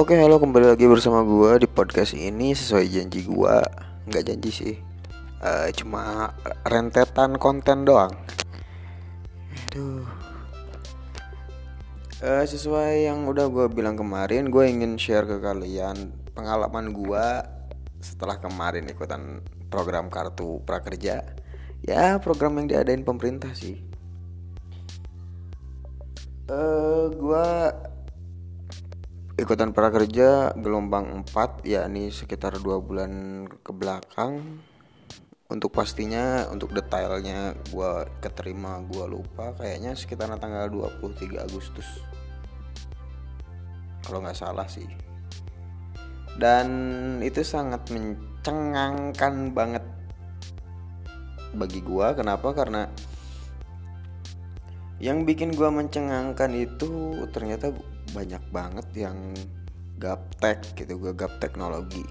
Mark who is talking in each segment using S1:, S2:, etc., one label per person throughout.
S1: Oke halo kembali lagi bersama gue di podcast ini sesuai janji gue Nggak janji sih. Uh, Cuma rentetan konten doang. Aduh. Uh, Sesuai yang udah gue bilang kemarin Gue ingin share ke kalian Pengalaman gue setelah kemarin ikutan program kartu prakerja. Ya program yang diadain pemerintah sih. Uh, Gue ikutan prakerja gelombang 4 yakni sekitar dua bulan ke belakang. Untuk pastinya untuk detailnya gue keterima gue lupa. Kayaknya sekitar tanggal 23 Agustus. Kalau nggak salah sih. Dan itu sangat mencengangkan banget bagi gue kenapa? Karena yang bikin gue mencengangkan itu ternyata banyak banget yang gaptek gitu gue gap teknologi.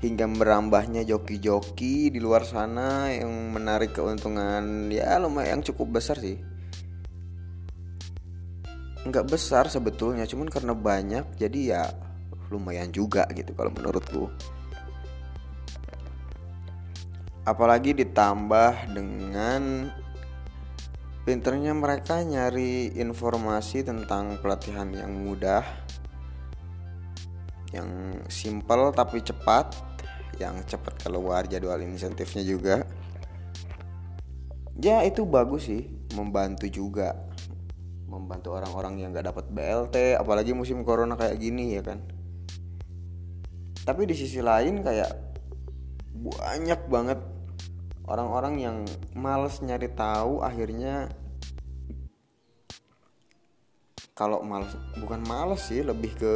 S1: Hingga merambahnya joki-joki di luar sana yang menarik keuntungan ya lumayan cukup besar sih. Nggak besar sebetulnya cuman karena banyak jadi ya lumayan juga gitu kalau menurutku apalagi ditambah dengan Pinternya mereka nyari informasi tentang pelatihan yang mudah Yang simple tapi cepat Yang cepat keluar jadwal insentifnya juga. Ya itu bagus sih Membantu juga Membantu orang-orang yang gak dapat BLT Apalagi musim corona kayak gini ya kan? Tapi di sisi lain kayak Banyak banget orang-orang yang males nyari tahu akhirnya kalau males bukan males sih lebih ke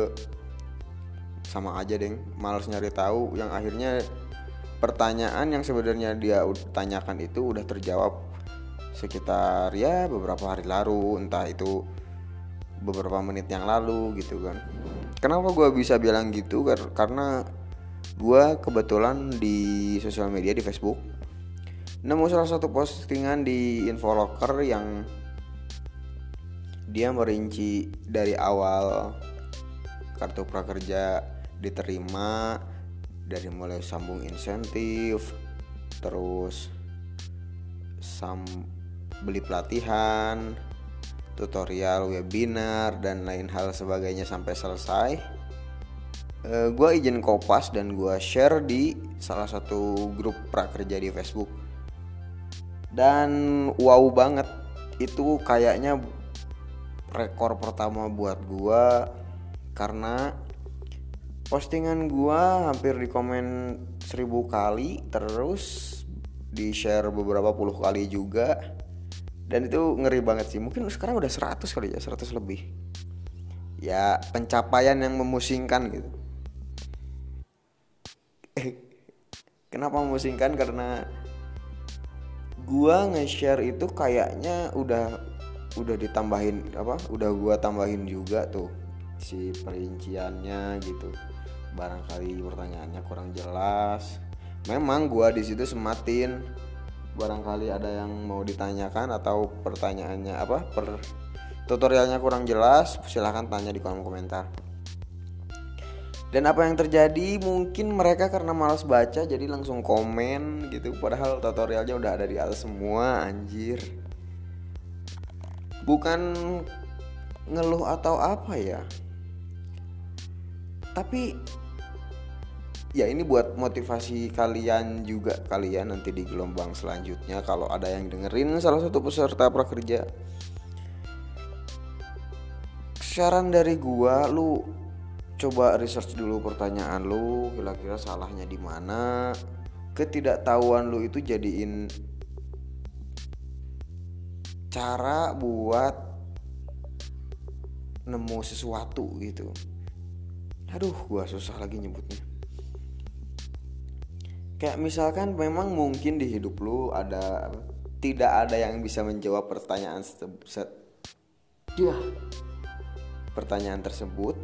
S1: sama aja deh males nyari tahu yang akhirnya pertanyaan yang sebenarnya dia tanyakan itu udah terjawab sekitar ya beberapa hari lalu. Entah itu beberapa menit yang lalu gitu kan. Kenapa gue bisa bilang gitu? Karena gue kebetulan di sosial media di Facebook nemu salah satu postingan di Infolocker yang dia merinci dari awal kartu prakerja diterima dari mulai sambung insentif terus sam beli pelatihan tutorial webinar dan lain hal sebagainya sampai selesai. E, eh, gue izin kopas dan gue share di salah satu grup prakerja di Facebook dan wow banget. Itu kayaknya rekor pertama buat gua karena postingan gua hampir di komen seribu kali terus di share beberapa puluh kali juga. Dan itu ngeri banget sih. Mungkin sekarang udah 100 kali ya 100 lebih. Ya pencapaian yang memusingkan gitu. Kenapa memusingkan? Karena gua nge-share itu kayaknya udah udah ditambahin apa udah gua tambahin juga tuh si perinciannya gitu. Barangkali pertanyaannya kurang jelas. Memang gua di situ sematin. Barangkali ada yang mau ditanyakan atau pertanyaannya apa per tutorialnya kurang jelas silahkan tanya di kolom komentar dan apa yang terjadi? Mungkin mereka karena malas baca jadi langsung komen gitu. Padahal tutorialnya udah ada di atas semua anjir. Bukan ngeluh atau apa ya. Tapi ya ini buat motivasi kalian juga. Kalian nanti di gelombang selanjutnya kalau ada yang dengerin salah satu peserta prakerja. Saran dari gua lu coba research dulu pertanyaan lu kira-kira salahnya di mana. Ketidaktahuan lu itu jadiin cara buat nemu sesuatu gitu. Aduh gua susah lagi nyebutnya. Kayak misalkan memang mungkin di hidup lu ada tidak ada yang bisa menjawab pertanyaan set ya pertanyaan tersebut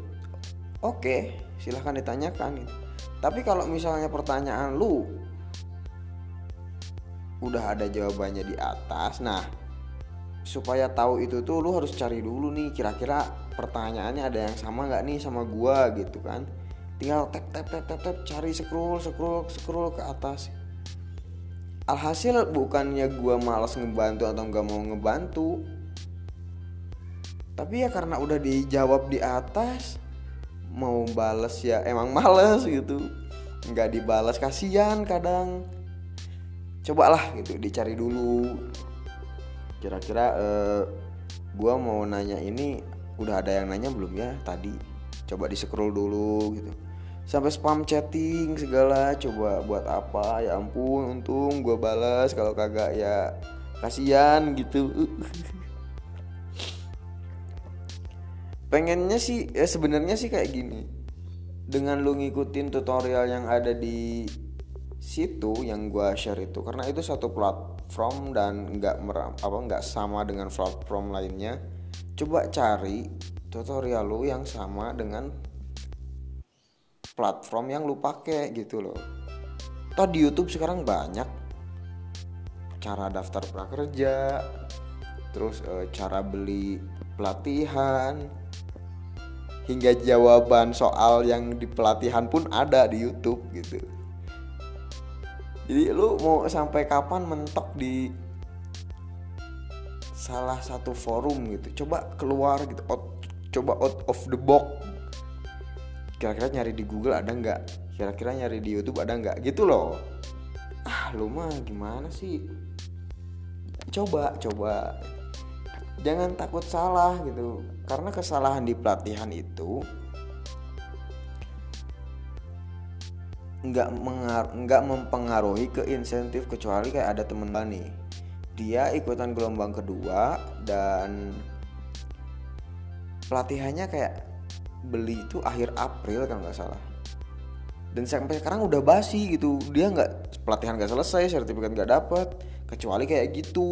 S1: oke silahkan ditanyakan gitu. tapi kalau misalnya pertanyaan lu udah ada jawabannya di atas nah supaya tahu itu tuh lu harus cari dulu nih kira-kira pertanyaannya ada yang sama nggak nih sama gua gitu kan tinggal tap tap tap tap tap cari scroll scroll scroll ke atas alhasil bukannya gua malas ngebantu atau nggak mau ngebantu tapi ya karena udah dijawab di atas mau bales ya emang males gitu. Nggak dibalas kasihan kadang. Cobalah gitu dicari dulu. Kira-kira uh, gua mau nanya ini udah ada yang nanya belum ya tadi? Coba di scroll dulu gitu. Sampai spam chatting segala coba buat apa? Ya ampun untung gua balas kalau kagak ya kasihan gitu pengennya sih ya sebenarnya sih kayak gini. Dengan lu ngikutin tutorial yang ada di situ yang gua share itu karena itu satu platform dan nggak meram apa nggak sama dengan platform lainnya coba cari tutorial lu yang sama dengan platform yang lu pakai gitu loh. Toh di YouTube sekarang banyak cara daftar prakerja terus e, cara beli pelatihan hingga jawaban soal yang di pelatihan pun ada di YouTube gitu. Jadi lu mau sampai kapan mentok di salah satu forum gitu? Coba keluar gitu. Out, coba out of the box. Kira-kira nyari di Google ada nggak? Kira-kira nyari di YouTube ada nggak? Gitu loh. Ah lu mah gimana sih? Coba coba jangan takut salah gitu. Karena kesalahan di pelatihan itu nggak nggak mempengaruhi ke insentif kecuali kayak ada temen nih dia ikutan gelombang kedua dan pelatihannya kayak beli itu akhir April kan nggak salah. Dan sampai sekarang udah basi gitu. Dia nggak pelatihan nggak selesai sertifikat nggak dapet. Kecuali kayak gitu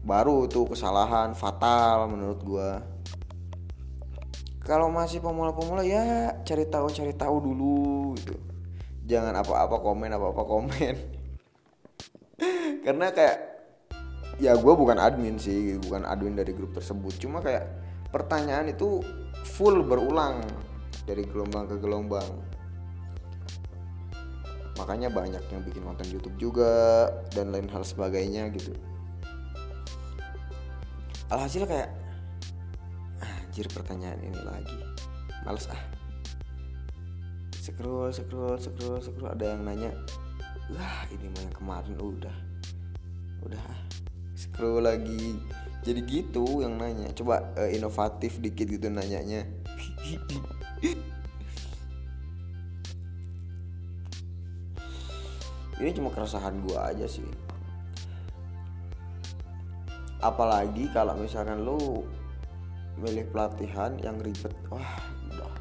S1: baru tuh kesalahan fatal menurut gue kalau masih pemula-pemula ya cari tahu cari tahu dulu gitu. Jangan apa-apa komen apa-apa komen. Karena kayak ya gue bukan admin sih bukan admin dari grup tersebut. Cuma kayak pertanyaan itu full berulang dari gelombang ke gelombang. Makanya banyak yang bikin konten YouTube juga dan lain hal sebagainya gitu alhasil kayak anjir pertanyaan ini lagi. Males ah. Scroll scroll scroll scroll. Ada yang nanya wah ini mah yang kemarin udah udah ah. scroll lagi. Jadi gitu yang nanya. Coba uh, inovatif dikit gitu nanyanya. Ini cuma keresahan gua aja sih apalagi kalau misalkan lu milih pelatihan yang ribet wah udah.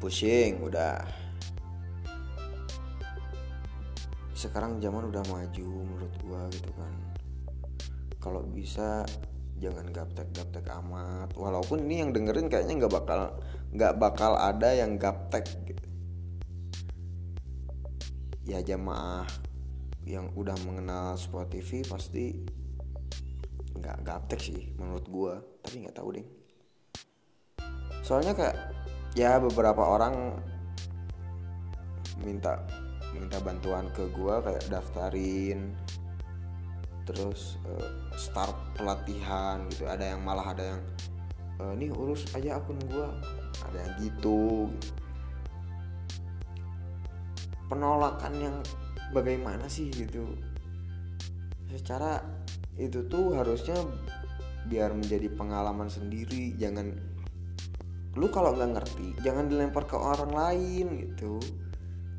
S1: Pusing udah. Sekarang zaman udah maju menurut gua gitu kan. Kalau bisa jangan gaptek gaptek amat. Walaupun ini yang dengerin kayaknya nggak bakal nggak bakal ada yang gaptek. Gitu ya jamaah yang udah mengenal Spot TV pasti nggak gaptek sih menurut gue tapi nggak tahu deh soalnya kayak ya beberapa orang minta minta bantuan ke gue kayak daftarin terus uh, start pelatihan gitu. Ada yang malah ada yang uh, nih urus aja akun gue ada yang gitu. Penolakan yang bagaimana sih gitu? Secara itu tuh harusnya biar menjadi pengalaman sendiri jangan lu kalau nggak ngerti jangan dilempar ke orang lain gitu.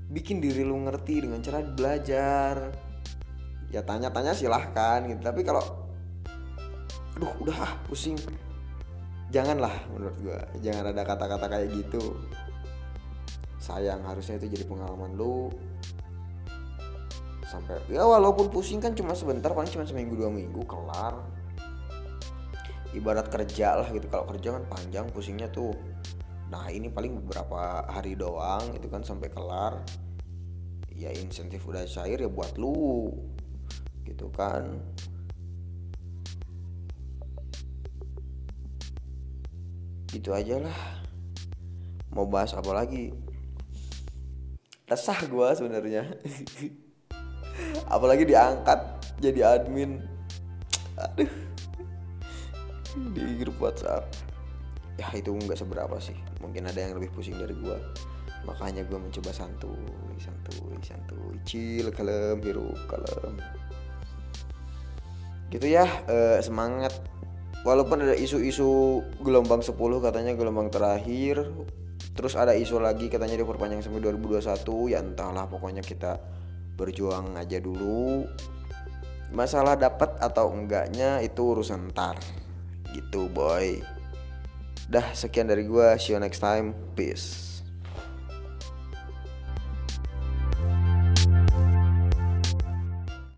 S1: Bikin diri lu ngerti dengan cara belajar. Ya tanya-tanya silahkan gitu tapi kalau aduh udah ah pusing. Janganlah menurut gua jangan ada kata-kata kayak gitu. Sayang harusnya itu jadi pengalaman lu sampai ya walaupun pusing kan cuma sebentar paling cuma seminggu dua minggu kelar. Ibarat kerja lah gitu kalau kerja kan panjang pusingnya tuh. Nah ini paling beberapa hari doang itu kan sampai kelar. Ya insentif udah cair ya buat lu gitu kan. Gitu aja lah. Mau bahas apa lagi? Resah gue sebenarnya apalagi diangkat jadi admin. Aduh. Di grup WhatsApp. Ya itu nggak seberapa sih. Mungkin ada yang lebih pusing dari gue makanya gue mencoba santuy santuy santuy. Chill kalem hirup kalem. Gitu ya eh, semangat. Walaupun ada isu-isu gelombang 10 katanya gelombang terakhir. Terus ada isu lagi katanya diperpanjang sampai 2021 ya entahlah pokoknya kita berjuang aja dulu. Masalah dapat atau enggaknya itu urusan ntar. Gitu boy. Dah sekian dari gua. See you next time. Peace